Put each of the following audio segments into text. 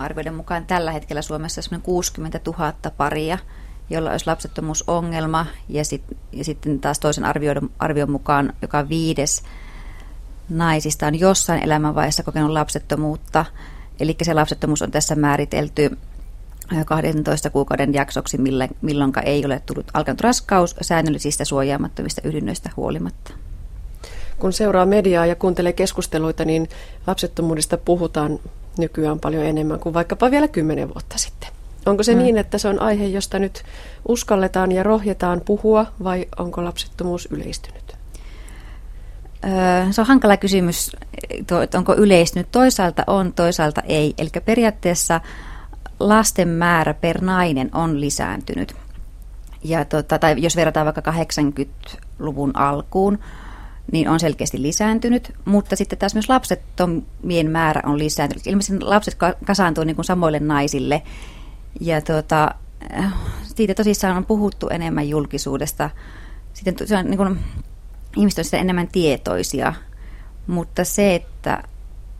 arvioiden mukaan tällä hetkellä Suomessa on 60 000 paria, jolla olisi lapsettomuusongelma, ja, sit, ja sitten taas toisen arvion, arvion mukaan joka viides naisista on jossain elämänvaiheessa kokenut lapsettomuutta. Eli se lapsettomuus on tässä määritelty 12 kuukauden jaksoksi, milloin ei ole tullut alkanut raskaus säännöllisistä suojaamattomista yhdynnöistä huolimatta. Kun seuraa mediaa ja kuuntelee keskusteluita, niin lapsettomuudesta puhutaan nykyään paljon enemmän kuin vaikkapa vielä kymmenen vuotta sitten. Onko se mm. niin, että se on aihe, josta nyt uskalletaan ja rohjetaan puhua, vai onko lapsettomuus yleistynyt? Öö, se on hankala kysymys, että onko yleistynyt. Toisaalta on, toisaalta ei. Eli periaatteessa lasten määrä per nainen on lisääntynyt. Ja tota, tai jos verrataan vaikka 80-luvun alkuun, niin on selkeästi lisääntynyt, mutta sitten taas myös lapsettomien määrä on lisääntynyt. Ilmeisesti lapset kasaantuu niin kuin samoille naisille, ja tuota, siitä tosissaan on puhuttu enemmän julkisuudesta. Sitten se on, niin kuin, ihmiset on sitä enemmän tietoisia, mutta se, että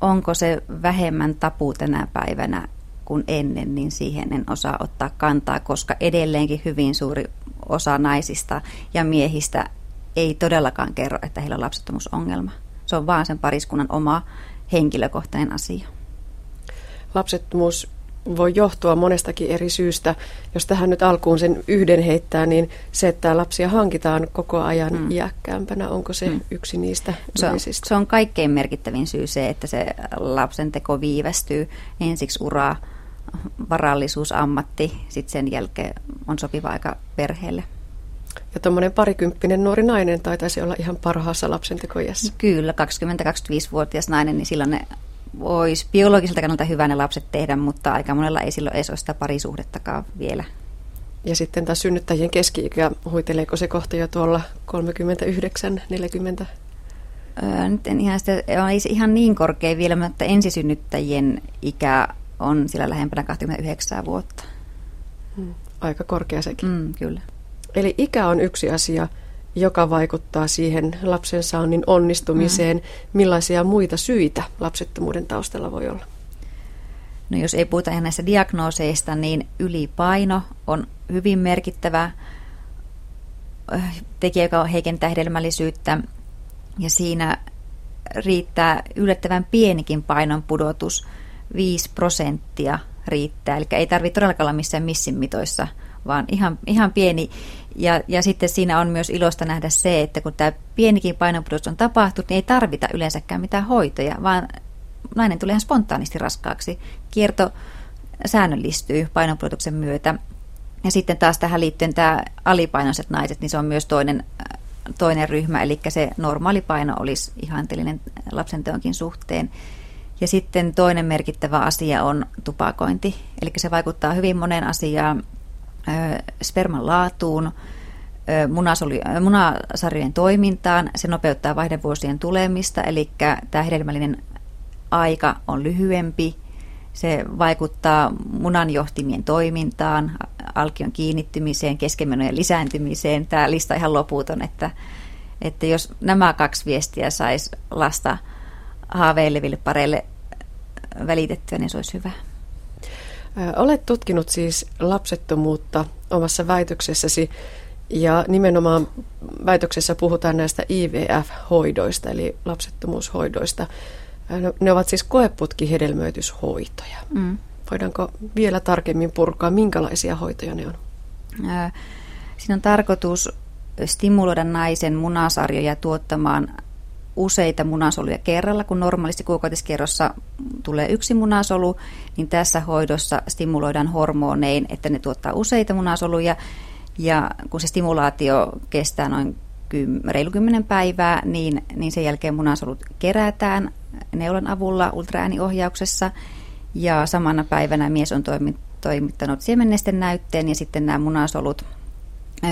onko se vähemmän tapu tänä päivänä kuin ennen, niin siihen en osaa ottaa kantaa, koska edelleenkin hyvin suuri osa naisista ja miehistä ei todellakaan kerro, että heillä on lapsettomuusongelma. Se on vaan sen pariskunnan oma henkilökohtainen asia. Lapsettomuus voi johtua monestakin eri syystä. Jos tähän nyt alkuun sen yhden heittää, niin se, että lapsia hankitaan koko ajan mm. iäkkäämpänä, onko se mm. yksi niistä se on, se on kaikkein merkittävin syy se, että se lapsen teko viivästyy. Ensiksi uraa, varallisuus, ammatti, sitten sen jälkeen on sopiva aika perheelle. Ja tuommoinen parikymppinen nuori nainen taitaisi olla ihan parhaassa lapsentekojässä. Kyllä, 20-25-vuotias nainen, niin silloin ne voisi biologiselta kannalta hyvä ne lapset tehdä, mutta aika monella ei silloin edes ole sitä parisuhdettakaan vielä. Ja sitten taas synnyttäjien keski-ikä, huiteleeko se kohta jo tuolla 39, 40? Öö, nyt en ihan, sitä, ei ihan niin korkea vielä, mutta ensisynnyttäjien ikä on sillä lähempänä 29 vuotta. Hmm, aika korkea sekin. Mm, kyllä. Eli ikä on yksi asia, joka vaikuttaa siihen lapsen saannin onnistumiseen. Mm. Millaisia muita syitä lapsettomuuden taustalla voi olla? No jos ei puhuta ihan näistä diagnooseista, niin ylipaino on hyvin merkittävä äh, tekijä, joka heikentää hedelmällisyyttä. Ja siinä riittää yllättävän pienikin painon pudotus, 5 prosenttia riittää. Eli ei tarvitse todellakaan olla missään missin mitoissa, vaan ihan, ihan pieni ja, ja sitten siinä on myös ilosta nähdä se, että kun tämä pienikin painonpudotus on tapahtunut, niin ei tarvita yleensäkään mitään hoitoja, vaan nainen tulee ihan spontaanisti raskaaksi. Kierto säännöllistyy painonpudotuksen myötä. Ja sitten taas tähän liittyen tämä alipainoiset naiset, niin se on myös toinen, toinen ryhmä, eli se normaali paino olisi ihanteellinen lapsenteonkin suhteen. Ja sitten toinen merkittävä asia on tupakointi, eli se vaikuttaa hyvin moneen asiaan sperman laatuun, munasarjojen toimintaan, se nopeuttaa vaihdevuosien tulemista, eli tämä hedelmällinen aika on lyhyempi, se vaikuttaa munanjohtimien toimintaan, alkion kiinnittymiseen, keskenmenojen lisääntymiseen. Tämä lista ihan loputon, että, että jos nämä kaksi viestiä saisi lasta haaveileville pareille välitettyä, niin se olisi hyvä. Olet tutkinut siis lapsettomuutta omassa väitöksessäsi ja nimenomaan väitöksessä puhutaan näistä IVF-hoidoista eli lapsettomuushoidoista. Ne ovat siis koeputkihedelmöityshoitoja. Mm. Voidaanko vielä tarkemmin purkaa, minkälaisia hoitoja ne on? Siinä on tarkoitus stimuloida naisen munasarjoja tuottamaan useita munasoluja kerralla, kun normaalisti kuukautiskerrossa tulee yksi munasolu, niin tässä hoidossa stimuloidaan hormonein, että ne tuottaa useita munasoluja, ja kun se stimulaatio kestää noin reilu 10 päivää, niin, niin sen jälkeen munasolut kerätään neulan avulla ultraääniohjauksessa, ja samana päivänä mies on toimittanut siemennesten näytteen, ja sitten nämä munasolut,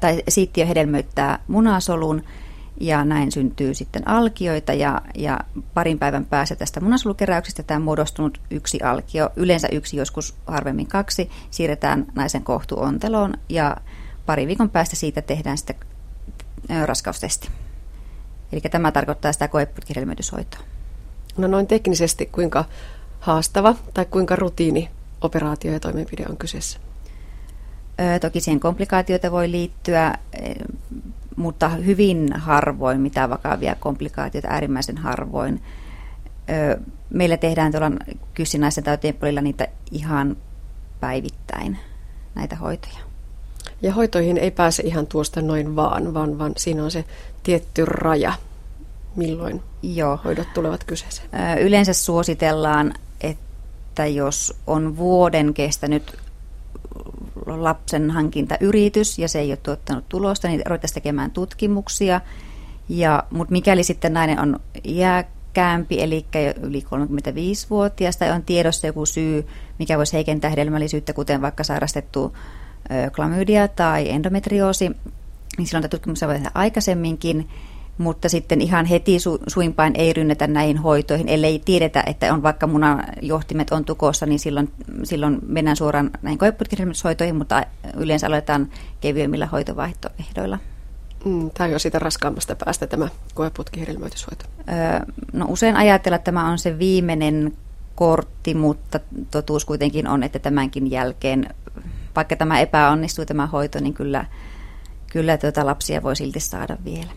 tai siittiö hedelmöittää munasolun, ja näin syntyy sitten alkioita ja, ja parin päivän päässä tästä munasolukeräyksestä tämä muodostunut yksi alkio, yleensä yksi, joskus harvemmin kaksi, siirretään naisen kohtuonteloon ja pari viikon päästä siitä tehdään sitten raskaustesti. Eli tämä tarkoittaa sitä koeputkihelmöityshoitoa. No noin teknisesti kuinka haastava tai kuinka rutiini operaatio ja toimenpide on kyseessä? Toki siihen komplikaatioita voi liittyä, mutta hyvin harvoin mitä vakavia komplikaatioita, äärimmäisen harvoin. Meillä tehdään tuolla kyssinaisen tautien puolilla niitä ihan päivittäin, näitä hoitoja. Ja hoitoihin ei pääse ihan tuosta noin vaan, vaan, vaan siinä on se tietty raja, milloin Joo. hoidot tulevat kyseeseen. Yleensä suositellaan, että jos on vuoden kestänyt lapsen hankintayritys ja se ei ole tuottanut tulosta, niin ruvettaisiin tekemään tutkimuksia. Ja, mutta mikäli sitten nainen on iäkkäämpi, eli yli 35-vuotias, tai on tiedossa joku syy, mikä voisi heikentää hedelmällisyyttä, kuten vaikka sairastettu klamydia tai endometrioosi, niin silloin tätä tutkimuksia voi tehdä aikaisemminkin, mutta sitten ihan heti su- suinpäin ei rynnetä näihin hoitoihin, ellei tiedetä, että on vaikka munajohtimet on tukossa, niin silloin, silloin mennään suoraan näihin koeputkihelmityshoitoihin, mutta yleensä aloitetaan kevyemmillä hoitovaihtoehdoilla. Mm, tämä on jo siitä raskaammasta päästä tämä koeputkihedelmöityshoito. Öö, no usein ajatella, että tämä on se viimeinen kortti, mutta totuus kuitenkin on, että tämänkin jälkeen, vaikka tämä epäonnistuu tämä hoito, niin kyllä, kyllä tuota lapsia voi silti saada vielä.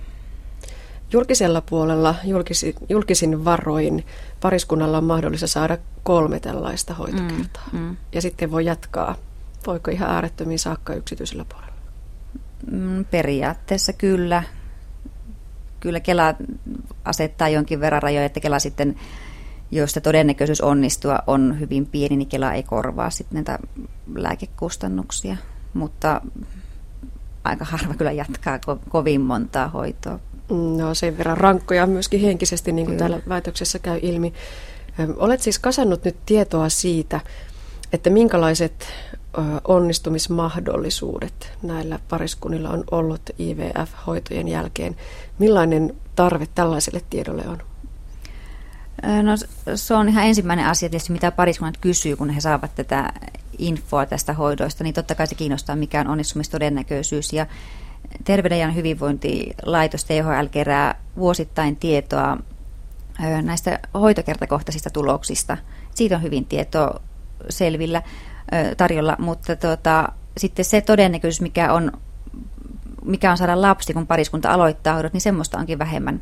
Julkisella puolella julkisin, julkisin varoin pariskunnalla on mahdollista saada kolme tällaista hoitokertaa. Mm, mm. Ja sitten voi jatkaa, voiko ihan äärettömiin saakka yksityisellä puolella? Mm, periaatteessa kyllä. Kyllä Kela asettaa jonkin verran rajoja, että Kela sitten, jos se todennäköisyys onnistua on hyvin pieni, niin Kela ei korvaa sitten näitä lääkekustannuksia. Mutta aika harva kyllä jatkaa ko- kovin montaa hoitoa No sen verran rankkoja myöskin henkisesti, niin kuin Kyllä. täällä väitöksessä käy ilmi. Olet siis kasannut nyt tietoa siitä, että minkälaiset onnistumismahdollisuudet näillä pariskunnilla on ollut IVF-hoitojen jälkeen. Millainen tarve tällaiselle tiedolle on? No se on ihan ensimmäinen asia tietysti, mitä pariskunnat kysyy, kun he saavat tätä infoa tästä hoidoista, niin totta kai se kiinnostaa, mikä on onnistumistodennäköisyys. Ja Terveyden ja hyvinvointilaitos THL kerää vuosittain tietoa näistä hoitokertakohtaisista tuloksista. Siitä on hyvin tietoa selvillä tarjolla, mutta tuota, sitten se todennäköisyys, mikä on, mikä on saada lapsi, kun pariskunta aloittaa hoidot, niin semmoista onkin vähemmän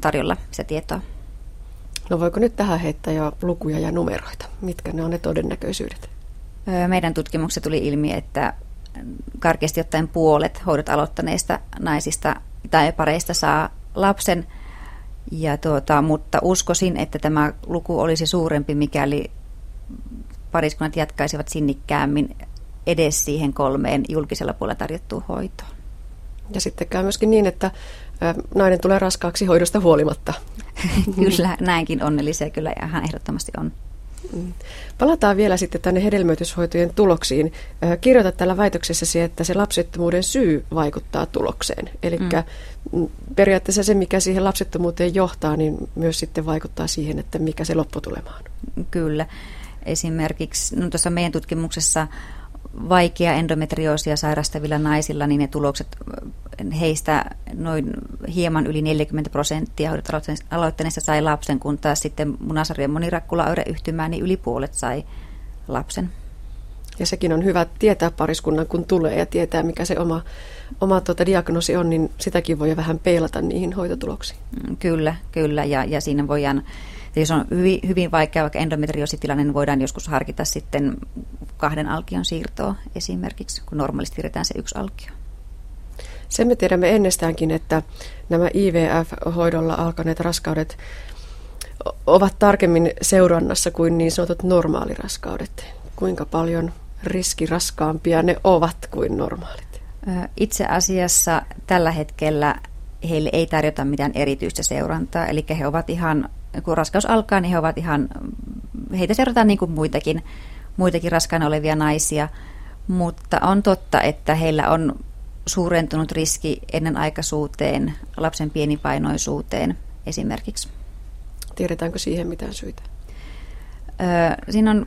tarjolla sitä tietoa. No voiko nyt tähän heittää jo lukuja ja numeroita? Mitkä ne on ne todennäköisyydet? Meidän tutkimuksessa tuli ilmi, että karkeasti ottaen puolet hoidot aloittaneista naisista tai pareista saa lapsen, ja tuota, mutta uskoisin, että tämä luku olisi suurempi, mikäli pariskunnat jatkaisivat sinnikkäämmin edes siihen kolmeen julkisella puolella tarjottuun hoitoon. Ja sitten käy myöskin niin, että nainen tulee raskaaksi hoidosta huolimatta. kyllä, näinkin onnellisia kyllä ihan ehdottomasti on. Mm. Palataan vielä sitten tänne hedelmöityshoitojen tuloksiin. Kirjoitat tällä väitöksessäsi, että se lapsettomuuden syy vaikuttaa tulokseen. Eli mm. periaatteessa se, mikä siihen lapsettomuuteen johtaa, niin myös sitten vaikuttaa siihen, että mikä se lopputulema on. Kyllä. Esimerkiksi no tuossa meidän tutkimuksessa vaikea endometrioosia sairastavilla naisilla, niin ne tulokset heistä noin hieman yli 40 prosenttia aloittaneista sai lapsen, kun taas sitten munasarjan monirakkula-oireyhtymää, niin yli puolet sai lapsen. Ja sekin on hyvä tietää pariskunnan, kun tulee ja tietää, mikä se oma, oma tuota diagnoosi on, niin sitäkin voi jo vähän peilata niihin hoitotuloksiin. Mm, kyllä, kyllä. Ja, ja siinä voidaan jos on hyvin, hyvin vaikea vaikka endometriositilanne, niin voidaan joskus harkita sitten kahden alkion siirtoa esimerkiksi, kun normaalisti pidetään se yksi alkio. Sen me tiedämme ennestäänkin, että nämä IVF-hoidolla alkaneet raskaudet ovat tarkemmin seurannassa kuin niin sanotut normaaliraskaudet. Kuinka paljon riskiraskaampia ne ovat kuin normaalit? Itse asiassa tällä hetkellä heille ei tarjota mitään erityistä seurantaa, eli he ovat ihan kun raskaus alkaa, niin he ovat ihan, heitä seurataan niin kuin muitakin, muitakin raskaana olevia naisia, mutta on totta, että heillä on suurentunut riski ennenaikaisuuteen, lapsen pienipainoisuuteen esimerkiksi. Tiedetäänkö siihen mitään syitä? Siinä on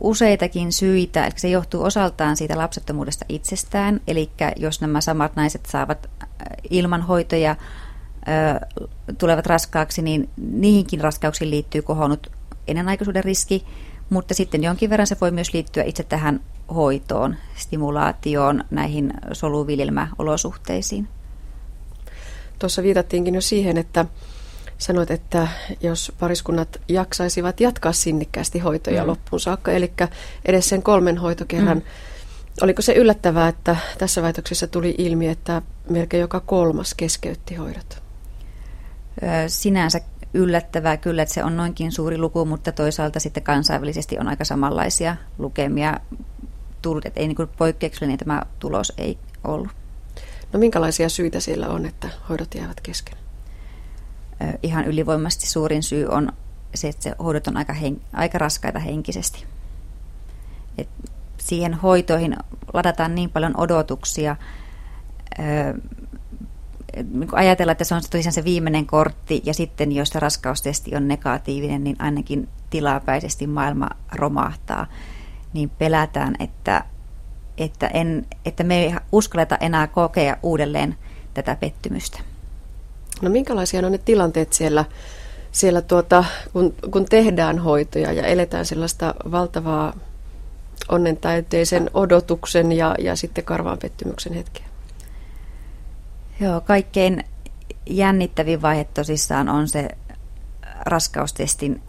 useitakin syitä. Se johtuu osaltaan siitä lapsettomuudesta itsestään. Eli jos nämä samat naiset saavat ilman hoitoja tulevat raskaaksi, niin niihinkin raskauksiin liittyy kohonnut ennenaikaisuuden riski, Mutta sitten jonkin verran se voi myös liittyä itse tähän hoitoon, stimulaatioon, näihin soluviljelmäolosuhteisiin. Tuossa viitattiinkin jo siihen, että sanoit, että jos pariskunnat jaksaisivat jatkaa sinnikkäästi hoitoja mm. loppuun saakka, eli edes sen kolmen hoitokerran, mm. oliko se yllättävää, että tässä väitöksessä tuli ilmi, että melkein joka kolmas keskeytti hoidot? Sinänsä yllättävää kyllä, että se on noinkin suuri luku, mutta toisaalta sitten kansainvälisesti on aika samanlaisia lukemia tullut, että ei niin poikkeuksellinen tämä tulos ei ollut. No minkälaisia syitä siellä on, että hoidot jäävät kesken? Ihan ylivoimaisesti suurin syy on se, että se hoidot on aika, hen, aika raskaita henkisesti. Et siihen hoitoihin ladataan niin paljon odotuksia, ajatella, että se on tosiaan se viimeinen kortti ja sitten jos se raskaustesti on negatiivinen, niin ainakin tilapäisesti maailma romahtaa, niin pelätään, että, että, en, että me ei uskalleta enää kokea uudelleen tätä pettymystä. No minkälaisia on ne tilanteet siellä, siellä tuota, kun, kun tehdään hoitoja ja eletään sellaista valtavaa onnentäyteisen odotuksen ja, ja sitten karvaan pettymyksen hetkeä? Joo, kaikkein jännittävin vaihe tosissaan on se raskaustestin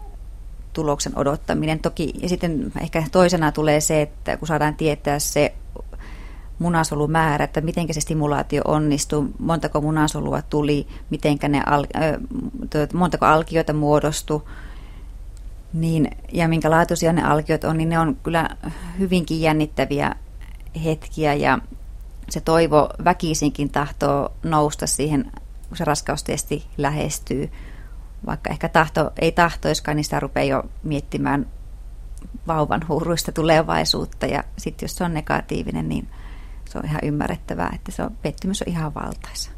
tuloksen odottaminen. Toki ja sitten ehkä toisena tulee se, että kun saadaan tietää se munasolumäärä, että miten se stimulaatio onnistuu, montako munasolua tuli, mitenkä ne al, äh, montako alkioita muodostui, niin, ja minkä laatuisia ne alkiot on, niin ne on kyllä hyvinkin jännittäviä hetkiä ja se toivo väkisinkin tahtoo nousta siihen, kun se raskaustesti lähestyy. Vaikka ehkä tahto ei tahtoiskaan, niin sitä rupeaa jo miettimään vauvan huuruista tulevaisuutta. Ja sitten jos se on negatiivinen, niin se on ihan ymmärrettävää, että se on, pettymys on ihan valtaisa.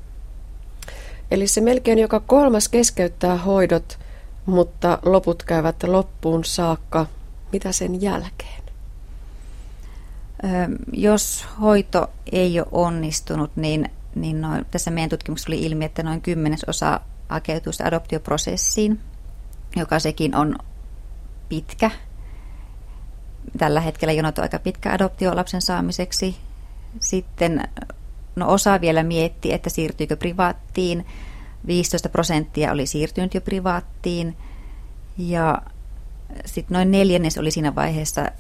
Eli se melkein joka kolmas keskeyttää hoidot, mutta loput käyvät loppuun saakka. Mitä sen jälkeen? Jos hoito ei ole onnistunut, niin, niin noin, tässä meidän tutkimuksessa oli ilmi, että noin kymmenesosa hakeutuu adoptioprosessiin, joka sekin on pitkä. Tällä hetkellä jonot on aika pitkä adoptio lapsen saamiseksi. Sitten no osa vielä mietti, että siirtyykö privaattiin. 15 prosenttia oli siirtynyt jo privaattiin. Ja sitten noin neljännes oli siinä vaiheessa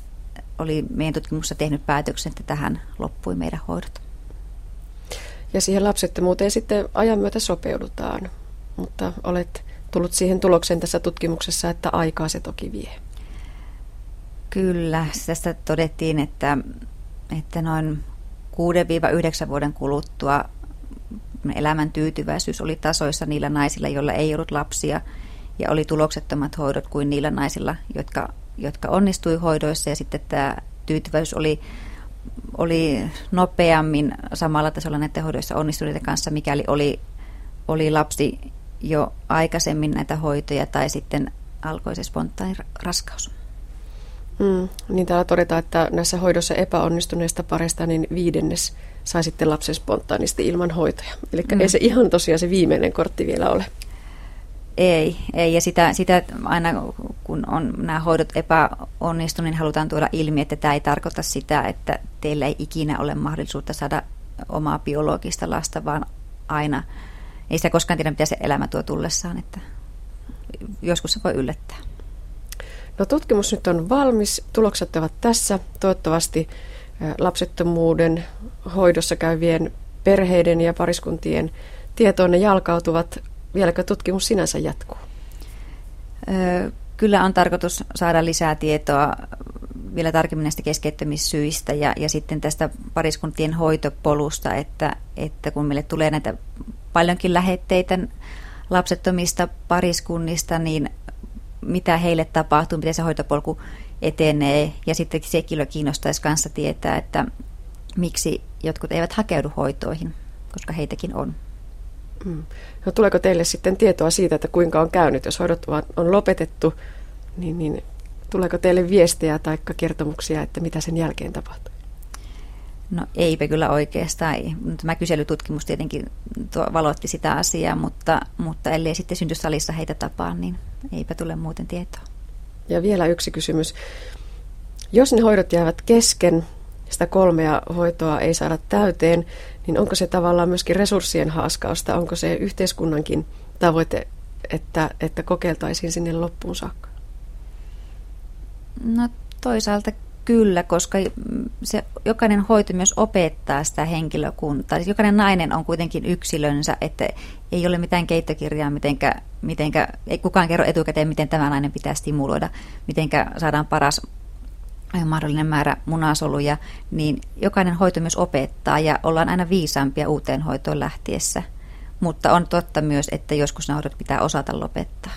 oli meidän tutkimuksessa tehnyt päätöksen, että tähän loppui meidän hoidot. Ja siihen lapsettomuuteen sitten ajan myötä sopeudutaan, mutta olet tullut siihen tulokseen tässä tutkimuksessa, että aikaa se toki vie. Kyllä, tästä todettiin, että, että noin 6-9 vuoden kuluttua elämän tyytyväisyys oli tasoissa niillä naisilla, joilla ei ollut lapsia, ja oli tuloksettomat hoidot kuin niillä naisilla, jotka jotka onnistui hoidoissa ja sitten tämä tyytyväisyys oli, oli nopeammin samalla tasolla näiden hoidoissa onnistuneiden kanssa, mikäli oli, oli lapsi jo aikaisemmin näitä hoitoja tai sitten alkoi se spontaani raskaus. Mm, niin täällä todetaan, että näissä hoidossa epäonnistuneista pareista niin viidennes sai sitten lapsen spontaanisti ilman hoitoja. Eli mm. ei se ihan tosiaan se viimeinen kortti vielä ole. Ei, ei. Ja sitä, sitä aina kun on nämä hoidot epäonnistuneet, niin halutaan tuoda ilmi, että tämä ei tarkoita sitä, että teillä ei ikinä ole mahdollisuutta saada omaa biologista lasta, vaan aina. Ei sitä koskaan tiedä, mitä se elämä tuo tullessaan, että joskus se voi yllättää. No tutkimus nyt on valmis, tulokset ovat tässä. Toivottavasti lapsettomuuden hoidossa käyvien perheiden ja pariskuntien tietoon ne jalkautuvat Vieläkö tutkimus sinänsä jatkuu? Kyllä on tarkoitus saada lisää tietoa vielä tarkemmin näistä keskeyttämissyistä ja, ja sitten tästä pariskuntien hoitopolusta, että, että kun meille tulee näitä paljonkin lähetteitä lapsettomista pariskunnista, niin mitä heille tapahtuu, miten se hoitopolku etenee. Ja sitten se kyllä kiinnostaisi kanssa tietää, että miksi jotkut eivät hakeudu hoitoihin, koska heitäkin on. Mm. No, tuleeko teille sitten tietoa siitä, että kuinka on käynyt, jos hoidot on lopetettu, niin, niin tuleeko teille viestejä tai kertomuksia, että mitä sen jälkeen tapahtuu? No eipä kyllä oikeastaan. Tämä kyselytutkimus tietenkin tuo, valotti sitä asiaa, mutta, mutta ellei sitten synty salissa heitä tapaa, niin eipä tule muuten tietoa. Ja vielä yksi kysymys. Jos ne hoidot jäävät kesken, sitä kolmea hoitoa ei saada täyteen, niin onko se tavallaan myöskin resurssien haaskausta? Onko se yhteiskunnankin tavoite, että, että kokeiltaisiin sinne loppuun saakka? No toisaalta kyllä, koska se, jokainen hoito myös opettaa sitä henkilökuntaa. Jokainen nainen on kuitenkin yksilönsä, että ei ole mitään keittokirjaa, mitenkä, mitenkä, ei kukaan kerro etukäteen, miten tämä nainen pitää stimuloida, mitenkä saadaan paras mahdollinen määrä munasoluja, niin jokainen hoito myös opettaa ja ollaan aina viisaampia uuteen hoitoon lähtiessä. Mutta on totta myös, että joskus hoidot pitää osata lopettaa.